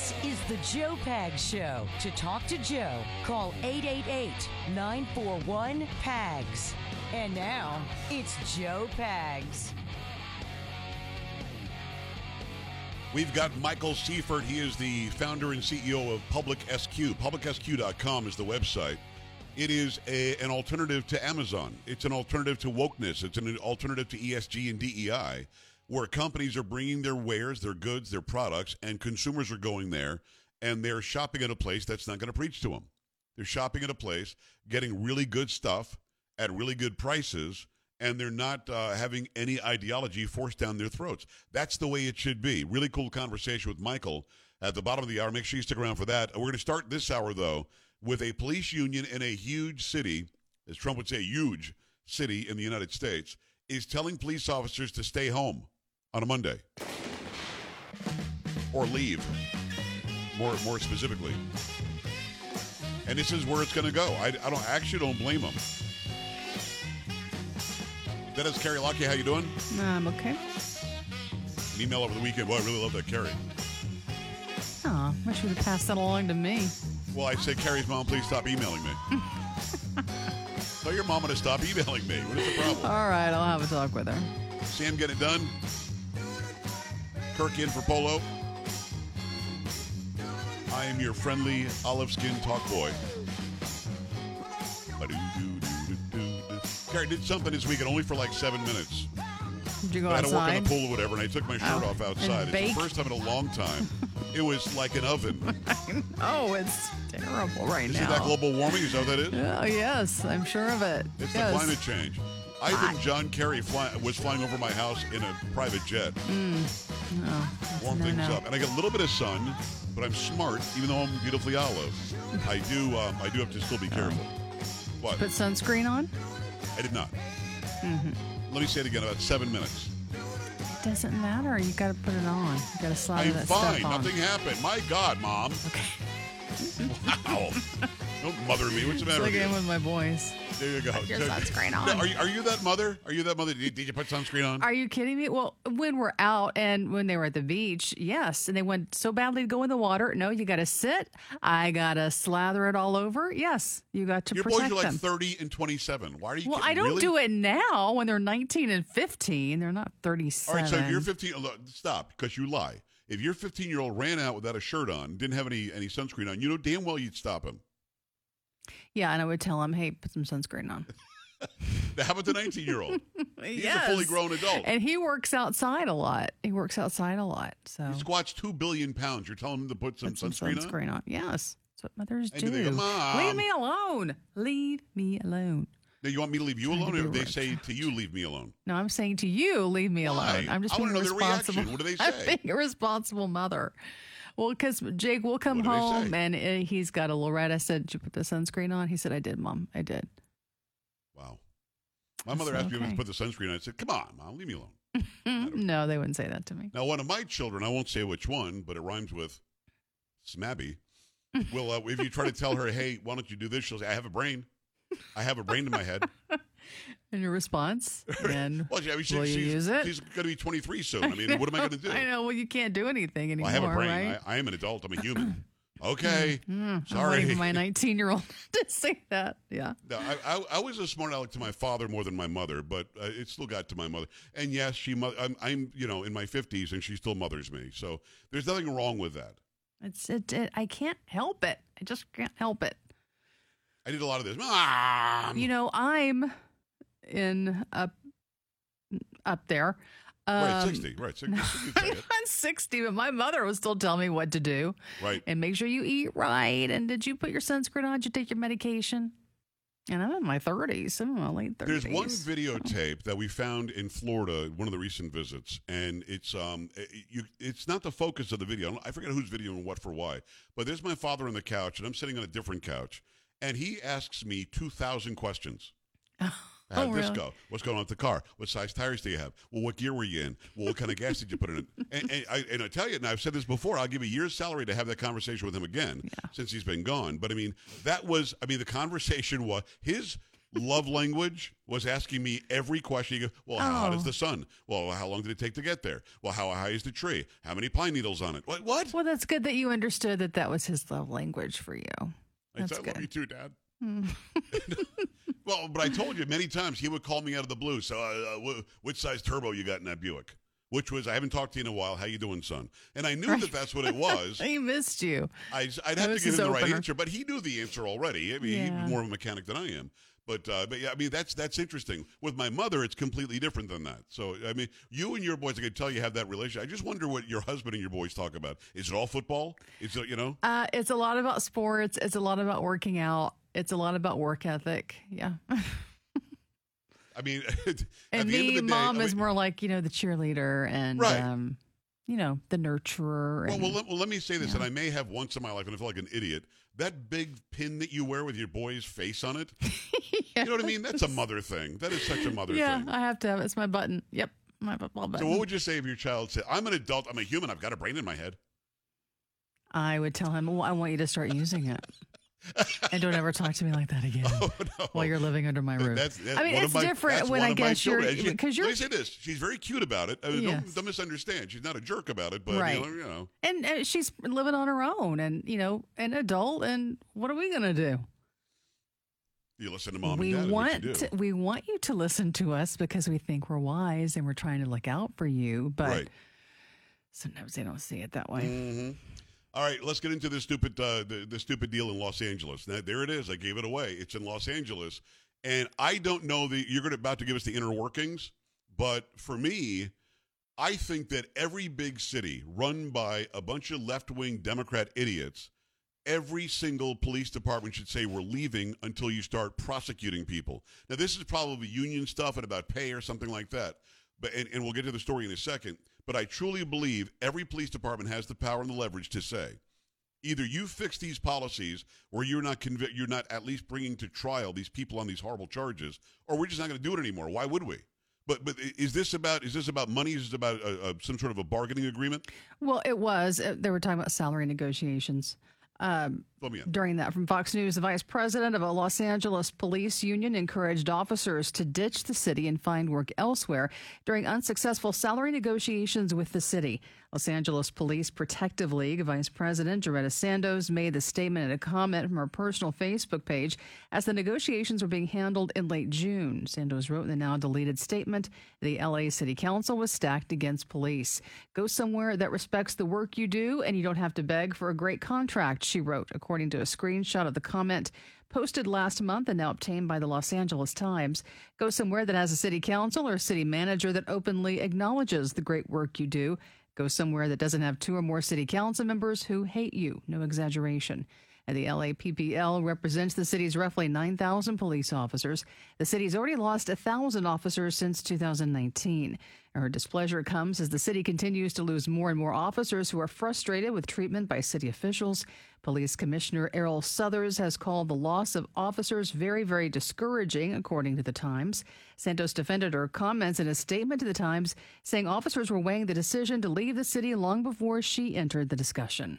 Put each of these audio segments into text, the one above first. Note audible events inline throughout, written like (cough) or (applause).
This is the Joe Pag Show. To talk to Joe, call 888 941 PAGS. And now, it's Joe Pags. We've got Michael Seifert. He is the founder and CEO of Public SQ. PublicSQ.com is the website. It is a, an alternative to Amazon. It's an alternative to wokeness. It's an alternative to ESG and DEI, where companies are bringing their wares, their goods, their products, and consumers are going there and they're shopping at a place that's not going to preach to them. They're shopping at a place, getting really good stuff at really good prices, and they're not uh, having any ideology forced down their throats. That's the way it should be. Really cool conversation with Michael at the bottom of the hour. Make sure you stick around for that. We're going to start this hour, though, with a police union in a huge city, as Trump would say, huge city in the United States, is telling police officers to stay home on a Monday or leave, more, more specifically. And this is where it's going to go. I, I don't actually don't blame them. That is Carrie Lockey, how you doing? I'm okay. An email over the weekend. Well, I really love that Carrie. Oh, I should have passed that along to me. Well, I said, Carrie's mom, please stop emailing me. (laughs) Tell your mama to stop emailing me. What is the problem? All right, I'll have a talk with her. Sam, get it done. Kirk in for Polo. I am your friendly olive skin talk boy. Carrie did something this weekend only for like seven minutes. Did you go I had to work on the pool or whatever, and I took my shirt Oh, off outside. It's bake? the first time in a long time. (laughs) it was like an oven. (laughs) oh, it's terrible right Is now. it that global warming? Is that what that is? Oh, yes, I'm sure of it. It's yes. the climate change. I think John Kerry fly, was flying over my house in a private jet. Oh, that's warm things up. And I get a little bit of sun, but I'm smart, even though I'm beautifully olive. I do um, I do have to still be careful. What? Put sunscreen on? I did not. Mm-hmm. Let me say it again. About seven minutes. It doesn't matter. You got to put it on. You got to slide. I'm that fine. stuff on. Nothing happened. My God, Mom. Okay. (laughs) Wow. Don't mother me. What's the It's matter like with you? with my boys. There you go. your sunscreen on. Are you, are you that mother? Are you that mother? Did, did you put sunscreen on? Are you kidding me? Well, when we're out and when they were at the beach, yes. And they went so badly to go in the water. No, you got to sit. I got to slather it all over. Yes, you got to Your protect boys are like them. 30 and 27. Why are you well, kidding? I don't really? do it now when they're 19 and 15. They're not All 37. right, so if you're 15, look, stop because you lie. If your 15 year old ran out without a shirt on, didn't have any any sunscreen on, you know damn well you'd stop him. Yeah, and I would tell him, hey, put some sunscreen on. (laughs) How about the 19 year old? (laughs) He's a fully grown adult. And he works outside a lot. He works outside a lot. So He squats two billion pounds. You're telling him to put some put some sunscreen, on? sunscreen on. Yes. That's what mothers And do. they go. Leave me alone. Leave me alone. Now, you want me to leave you alone, or they say to you, leave me alone? No, I'm saying to you, leave me Why? alone. I'm just I being wanna a know their reaction. responsible. What do they (laughs) say? I'm being a responsible mother. Well, because Jake will come What do they home and uh, he's got a little red. I said, "Did you put the sunscreen on?" He said, "I did, Mom. I did." Wow. My mother asked me if I put the sunscreen on. I said, come on, mom, leave me alone. (laughs) no, they wouldn't say that to me. Now, one of my children, I won't say which one, but it rhymes with Smabby. Will, uh, if you try to tell her, hey, why don't you do this? She'll say, I have a brain. I have a brain in my head. (laughs) And your response? (laughs) And Well, I mean, she- will you she's, use it? she's going to be 23 soon. (laughs) I mean, what am I going to do? I know. Well, you can't do anything Well, anymore, I have a brain. right? I, I am an adult. I'm a human. Okay. Mm, I'm Sorry. for my 19 year old to say that. Yeah. No, I, I, I was a smart aleck to my father more than my mother, but uh, it still got to my mother. And yes, she. mo- I'm, I'm, you know, in my 50s, and she still mothers me. So there's nothing wrong with that. It's it, it. I can't help it. I just can't help it. I did a lot of this. Mom! You know, I'm in up up there. right, Um, 60. Right, 60. you can say I'm 60, but my mother was still telling me what to do. Right. And make sure you eat right. And did you put your sunscreen on? Did you take your medication? And I'm in my 30s. I'm in my late 30s. There's one videotape that we found in Florida, one of the recent visits, and it's um, it, you, it's not the focus of the video. I forget who's video and what for why, but there's my father on the couch, and I'm sitting on a different couch, and he asks me two thousand questions. How'd (laughs) Oh, this really? go? What's going on with the car? What size tires do you have? Well, what gear were you in? Well, what kind of gas did you put in it? (laughs) And, and, I, and I tell you, and I've said this before, I'll give a year's salary to have that conversation with him again since he's been gone. But I mean, that was, I mean, the conversation was his love language was asking me every question. You go, well, how hot is Oh. the sun? Well, how long did it take to get there? Well, how high is the tree? How many pine needles on it? What? What? Well, that's good that you understood that that was his love language for you. I That's said, I love you too, Dad. Hmm. (laughs) Well, but I told you many times he would call me out of the blue. So, uh, uh, wh- which size turbo you got in that Buick? Which was I haven't talked to you in a while. How you doing, son? And I knew that that's what it was. (laughs) He missed you. I, would have to was give him the right opener. answer, but he knew the answer already. I mean, Yeah. he's more of a mechanic than I am. But uh, but yeah, I mean that's that's interesting. With my mother, it's completely different than that. So I mean, you and your boys, I can tell you have that relationship. I just wonder what your husband and your boys talk about. Is it all football? Is it you know? Uh, it's a lot about sports. It's a lot about working out. It's a lot about work ethic. Yeah. (laughs) I mean, (laughs) and me, day, mom I is more like, you know, the cheerleader and, Right. um, you know, the nurturer. Well, And, well, let, well, let me say this, and I may have once in my life, and I feel like an idiot. That big pin that you wear with your boy's face on it, (laughs) you know what I mean? That's a mother thing. That is such a mother yeah, thing. Yeah, I have to have it. It's my button. Yep. My football button. So, what would you say if your child said, "I'm an adult, I'm a human, I've got a brain in my head"? I would tell him, well, I want you to start using it. (laughs) and don't ever talk to me like that again (laughs) Oh no! while you're living under my roof. That's, that's I mean, it's my, different when I guess you're, children. And because you're, Let me say this: she's very cute about it. I mean, Yes. don't, don't misunderstand. She's not a jerk about it, but Right. you know, you know. and, and she's living on her own and, you know, an adult. And what are we going to do? You listen to mom we and dad. is what you want do. to, we want you to listen to us because we think we're wise and we're trying to look out for you but Right. sometimes they don't see it that way hmm All right, let's get into this stupid uh, the, the stupid deal in Los Angeles. Now, there it is. I gave it away. It's in Los Angeles, and I don't know the. You're going to about to give us the inner workings, but for me, I think that every big city run by a bunch of left wing Democrat idiots, every single police department should say we're leaving until you start prosecuting people. Now, this is probably union stuff and about pay or something like that. But and, and we'll get to the story in a second. But I truly believe every police department has the power and the leverage to say, either you fix these policies, or you're not convict, you're not at least bringing to trial these people on these horrible charges, or we're just not going to do it anymore. Why would we? But but is this about is this about money? Is this about a, a, some sort of a bargaining agreement? well it was uh, they were talking about salary negotiations um, Let me in. during that from fox news the vice president of a los angeles police union encouraged officers to ditch the city and find work elsewhere during unsuccessful salary negotiations with the city. Los angeles police protective league vice president Doretta Sandoz made the statement in a comment from her personal facebook page as the negotiations were being handled in late june. Sandoz wrote in the now deleted statement the la city council was stacked against police. Go somewhere that respects the work you do and you don't have to beg for a great contract she wrote according to a screenshot of the comment posted last month and now obtained by the Los Angeles Times. Go somewhere that has a city council or a city manager that openly acknowledges the great work you do. Go somewhere that doesn't have two or more city council members who hate you. No exaggeration. The LAPPL represents the city's roughly 9,000 police officers. The city's already lost 1,000 officers since 2019. Her displeasure comes as the city continues to lose more and more officers who are frustrated with treatment by city officials. Police Commissioner Errol Southers has called the loss of officers very, very discouraging, according to the Times. Sandoz defended her comments in a statement to the Times, saying officers were weighing the decision to leave the city long before she entered the discussion.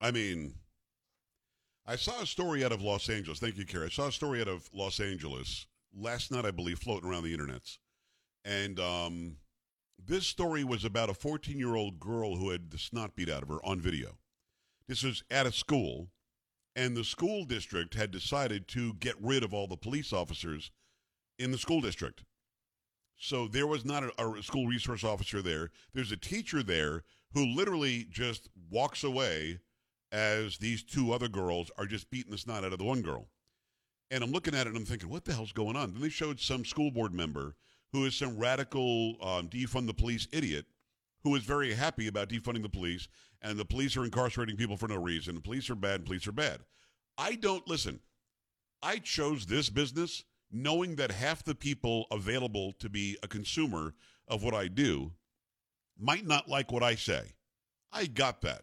I mean, I saw a story out of Los Angeles. Thank you, Kara. I saw a story out of Los Angeles last night, I believe, floating around the internets. And um, this story was about a 14 year old girl who had the snot beat out of her on video. This was at a school, and the school district had decided to get rid of all the police officers in the school district. So there was not a, a school resource officer there. There's a teacher there who literally just walks away as these two other girls are just beating the snot out of the one girl. And I'm looking at it and I'm thinking, what the hell's going on? Then they showed some school board member who is some radical um, defund the police idiot who is very happy about defunding the police and the police are incarcerating people for no reason. The police are bad and police are bad. I don't listen. I chose this business knowing that half the people available to be a consumer of what I do might not like what I say. I got that.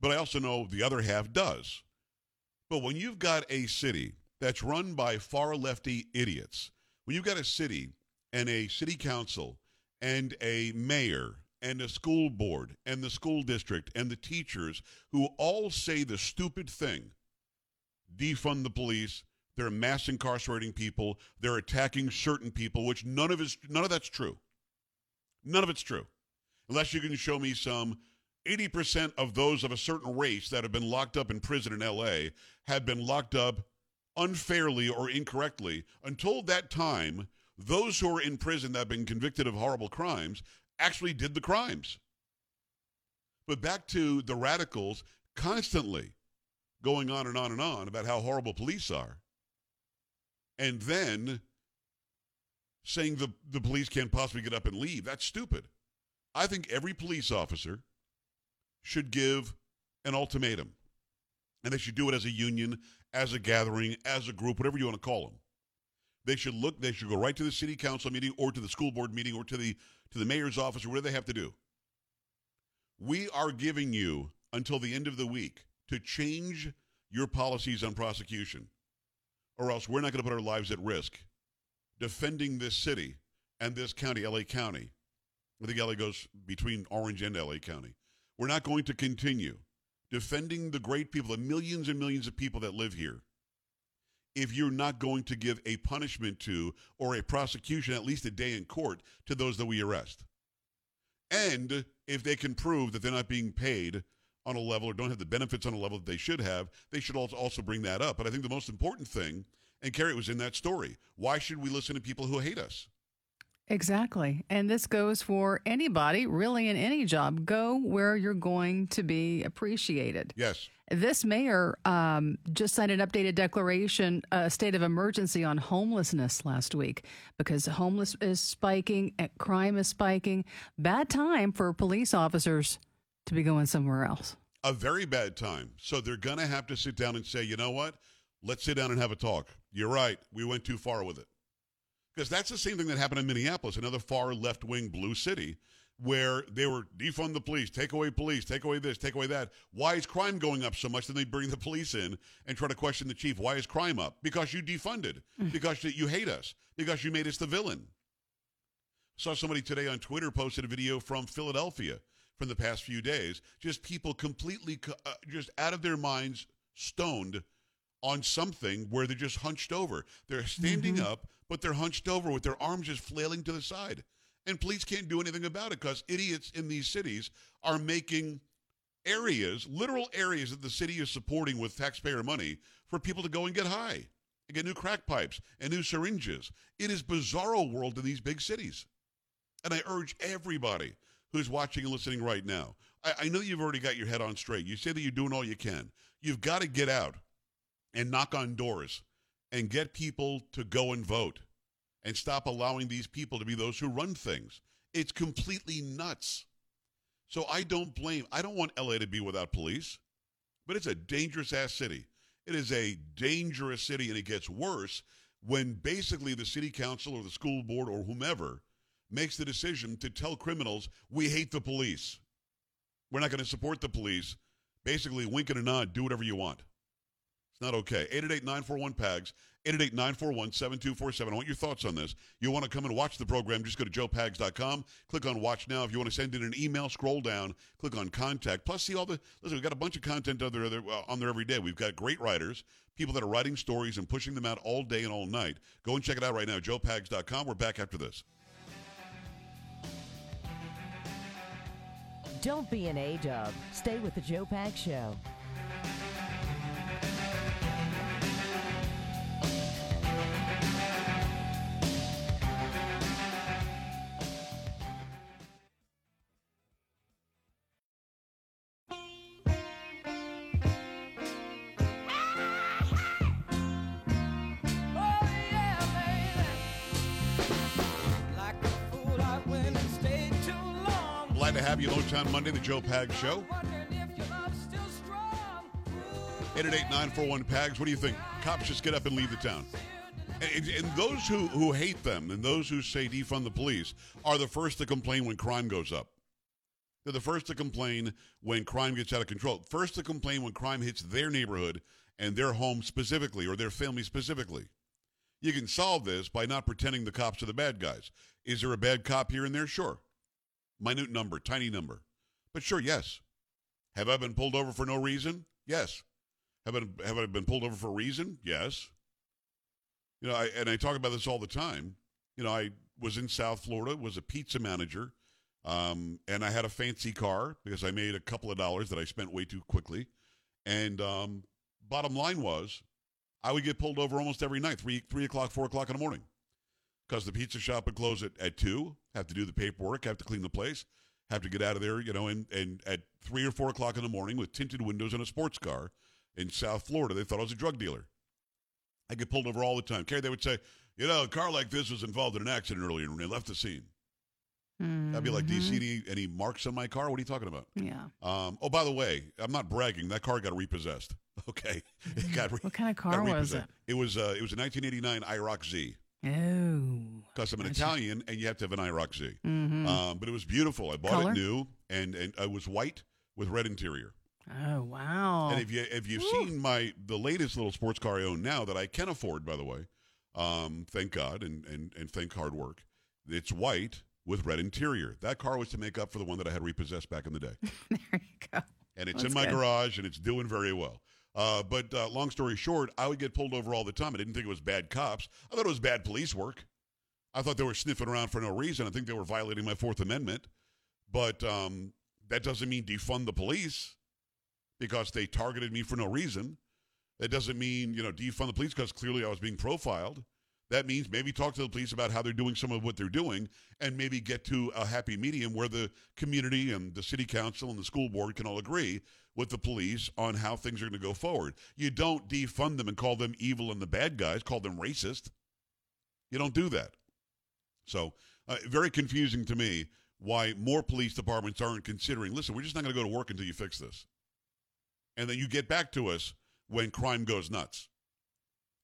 But I also know the other half does. But when you've got a city that's run by far lefty idiots, when you've got a city and a city council and a mayor and a school board and the school district and the teachers who all say the stupid thing defund the police, They're mass incarcerating people. They're attacking certain people, which none of is none of that's true. None of it's true, unless you can show me some 80% of those of a certain race that have been locked up in prison in LA have been locked up unfairly or incorrectly. Until that time, those who are in prison that have been convicted of horrible crimes actually did the crimes. But back to the radicals constantly going on and on and on about how horrible police are. And then saying the, the police can't possibly get up and leave. That's stupid. I think every police officer should give an ultimatum. And they should do it as a union, as a gathering, as a group, whatever you want to call them. They should look, they should go right to the city council meeting or to the school board meeting or to the to the mayor's office or whatever they have to do. We are giving you until the end of the week to change your policies on prosecution, or else we're not going to put our lives at risk defending this city and this county, LA County. I think LA goes between Orange and LA County. We're not going to continue defending the great people, the millions and millions of people that live here, if you're not going to give a punishment to or a prosecution, at least a day in court, to those that we arrest. And if they can prove that they're not being paid on a level or don't have the benefits on a level that they should have, they should also bring that up. But I think the most important thing, and Carrie was in that story, why should we listen to people who hate us? Exactly. And this goes for anybody, really, in any job. Go where you're going to be appreciated. Yes. This mayor um, just signed an updated declaration, a uh, state of emergency on homelessness last week because homeless is spiking, crime is spiking. Bad time for police officers to be going somewhere else. A very bad time. So they're going to have to sit down and say, you know what? Let's sit down and have a talk. You're right. We went too far with it. Because that's the same thing that happened in Minneapolis, another far left wing blue city, where they were defund the police, take away police, take away this, take away that. Why is crime going up so much? Then they bring the police in and try to question the chief. Why is crime up? Because you defunded, mm. because you hate us, because you made us the villain. Saw somebody today on Twitter posted a video from Philadelphia from the past few days. Just people completely, uh, just out of their minds, stoned on something where they're just hunched over. They're standing mm-hmm. up but they're hunched over with their arms just flailing to the side. And police can't do anything about it because idiots in these cities are making areas, literal areas that the city is supporting with taxpayer money for people to go and get high, and get new crack pipes and new syringes. It is bizarro world in these big cities. And I urge everybody who's watching and listening right now. I, I know you've already got your head on straight. You say that you're doing all you can. You've got to get out and knock on doors and get people to go and vote and stop allowing these people to be those who run things. It's completely nuts. So I don't blame, I don't want LA to be without police, but it's a dangerous ass city. It is a dangerous city, and it gets worse when basically the city council or the school board or whomever makes the decision to tell criminals, we hate the police. We're not going to support the police. Basically, wink and a nod, do whatever you want. It's not okay. 888-941-PAGS, 888-941-7247. I want your thoughts on this. You want to come and watch the program, just go to joepags.com, click on Watch Now. If you want to send in an email, scroll down, click on Contact. Plus, see all the, listen, we've got a bunch of content on there, uh, on there every day. We've got great writers, people that are writing stories and pushing them out all day and all night. Go and check it out right now, joepags.com. We're back after this. Don't be an A-dub. Stay with the Joe Pags Show. Monday, the Joe Pags Show. 888-941-PAGS. What do you think? Cops just get up and leave the town. And, and, those who, who hate them and those who say defund the police are the first to complain when crime goes up. They're the first to complain when crime gets out of control. First to complain when crime hits their neighborhood and their home specifically or their family specifically. You can solve this by not pretending the cops are the bad guys. Is there a bad cop here and there? Sure. Minute number, tiny number. But sure, yes. Have I been pulled over for no reason? Yes. Have I, have I been pulled over for a reason? Yes. You know, I, and I talk about this all the time. You know, I was in South Florida, was a pizza manager, um, and I had a fancy car because I made a couple of dollars that I spent way too quickly. And um, bottom line was, I would get pulled over almost every night, three three o'clock, four o'clock in the morning, because the pizza shop would close at, at two. Have to do the paperwork, have to clean the place, have to get out of there, you know, and, and at three or four o'clock in the morning with tinted windows and a sports car in South Florida, they thought I was a drug dealer. I get pulled over all the time. Kerry, they would say, you know, a car like this was involved in an accident earlier and they left the scene. I'd be like, do you see any, any marks on my car? What are you talking about? Yeah. Um, oh, by the way, I'm not bragging. That car got repossessed. (laughs) Okay, it got re- What kind of car was it? It was uh, it was a 1989 IROC Z. Oh. Because I'm an Gotcha. Italian, and you have to have an IROC Z. Mm-hmm. Um, but it was beautiful. I bought Color? it new, and and it was white with red interior. oh, wow. And if you if you've seen my the latest little sports car I own now that I can afford, by the way, um, thank God and and and thank hard work, it's white with red interior. That car was to make up for the one that I had repossessed back in the day, (laughs) there you go. and it's That's in my good. garage and it's doing very well. Uh, but uh, long story short, I would get pulled over all the time. I didn't think it was bad cops. I thought it was bad police work. I thought they were sniffing around for no reason. I think they were violating my Fourth Amendment. But um, that doesn't mean defund the police because they targeted me for no reason. That doesn't mean, you know, defund the police because clearly I was being profiled. That means maybe talk to the police about how they're doing some of what they're doing and maybe get to a happy medium where the community and the city council and the school board can all agree with the police on how things are going to go forward. You don't defund them and call them evil and the bad guys, call them racist. You don't do that. So, uh, very confusing to me why more police departments aren't considering listen, we're just not going to go to work until you fix this. And then you get back to us when crime goes nuts.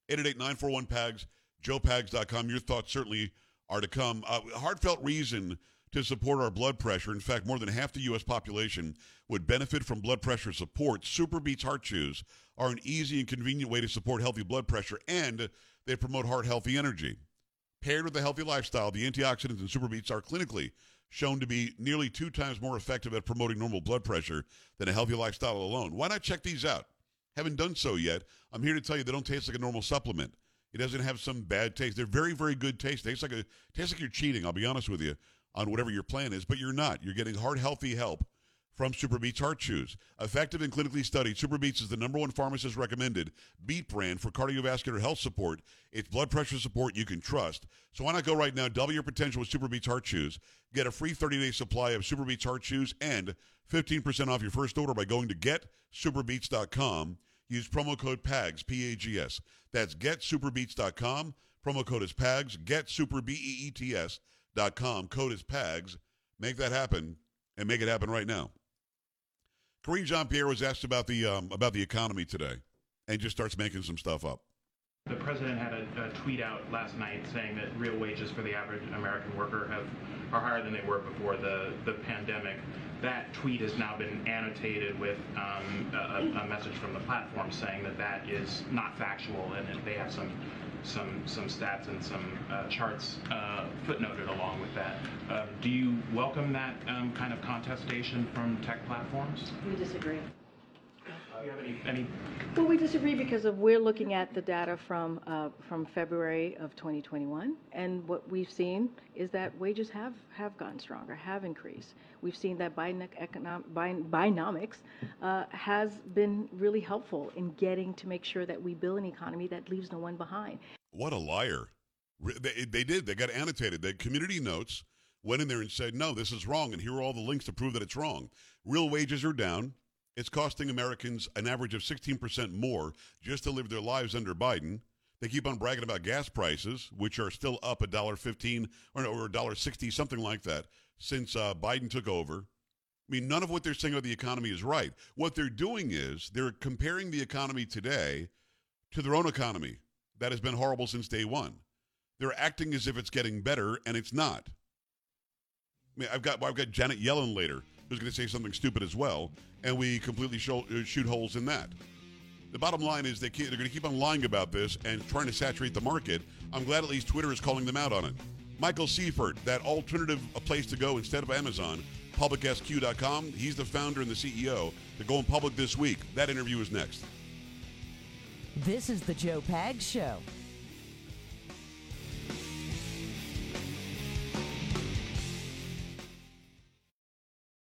888 941 PAGS, joepags.com. Your thoughts certainly are to come. Uh, heartfelt reason to support our blood pressure. In fact, more than half the U.S. population would benefit from blood pressure support. SuperBeets Heart Chews are an easy and convenient way to support healthy blood pressure, and they promote heart healthy energy. Paired with a healthy lifestyle, the antioxidants in SuperBeets are clinically shown to be nearly two times more effective at promoting normal blood pressure than a healthy lifestyle alone. Why not check these out? Haven't done so yet. I'm here to tell you they don't taste like a normal supplement. It doesn't have some bad taste. They're very, very good taste. Tastes like a tastes like you're cheating. I'll be honest with you on whatever your plan is, but you're not. You're getting heart healthy help from SuperBeets Heart Chews. Effective and clinically studied, SuperBeets is the number one pharmacist recommended beet brand for cardiovascular health support. It's blood pressure support you can trust. So why not go right now? Double your potential with SuperBeets Heart Chews. Get a free 30 day supply of SuperBeets Heart Chews and 15% off your first order by going to getsuperbeets.com. Use promo code PAGS, P A G S. That's getsuperbeets.com. Promo code is PAGS. Getsuperbeets.com. Code is PAGS. Make that happen and make it happen right now. Karine Jean Pierre was asked about the um, about the economy today, and just starts making some stuff up. The president had a, a tweet out last night saying that real wages for the average American worker have are higher than they were before the, the pandemic. That tweet has now been annotated with um, a, a message from the platform saying that that is not factual, and that they have some some some stats and some uh, charts uh, footnoted along with that. Uh, do you welcome that um, kind of contestation from tech platforms? We disagree. Do you have any, any Well, we disagree because of, we're looking at the data from, uh, from February of 2021, and what we've seen is that wages have, have gotten stronger, have increased. We've seen that Biden economic, Biden, Bidenomics uh, has been really helpful in getting to make sure that we build an economy that leaves no one behind. What a liar! They, they did. They got annotated. The community notes went in there and said, "No, this is wrong," and here are all the links to prove that it's wrong. Real wages are down. It's costing Americans an average of 16% more just to live their lives under Biden. They keep on bragging about gas prices, which are still up a dollar fifteen or or a dollar sixty, something like that, since uh, Biden took over. I mean, none of what they're saying about the economy is right. What they're doing is they're comparing the economy today to their own economy that has been horrible since day one. They're acting as if it's getting better, and it's not. I mean, I've got I've got Janet Yellen later who's going to say something stupid as well, and we completely uh, shoot holes in that. The bottom line is they they're going to keep on lying about this and trying to saturate the market. I'm glad at least Twitter is calling them out on it. Michael Seifert, that alternative place to go instead of Amazon, publicsq.com. He's the founder and the CEO. They're going public this week. That interview is next. This is the Joe Pags Show.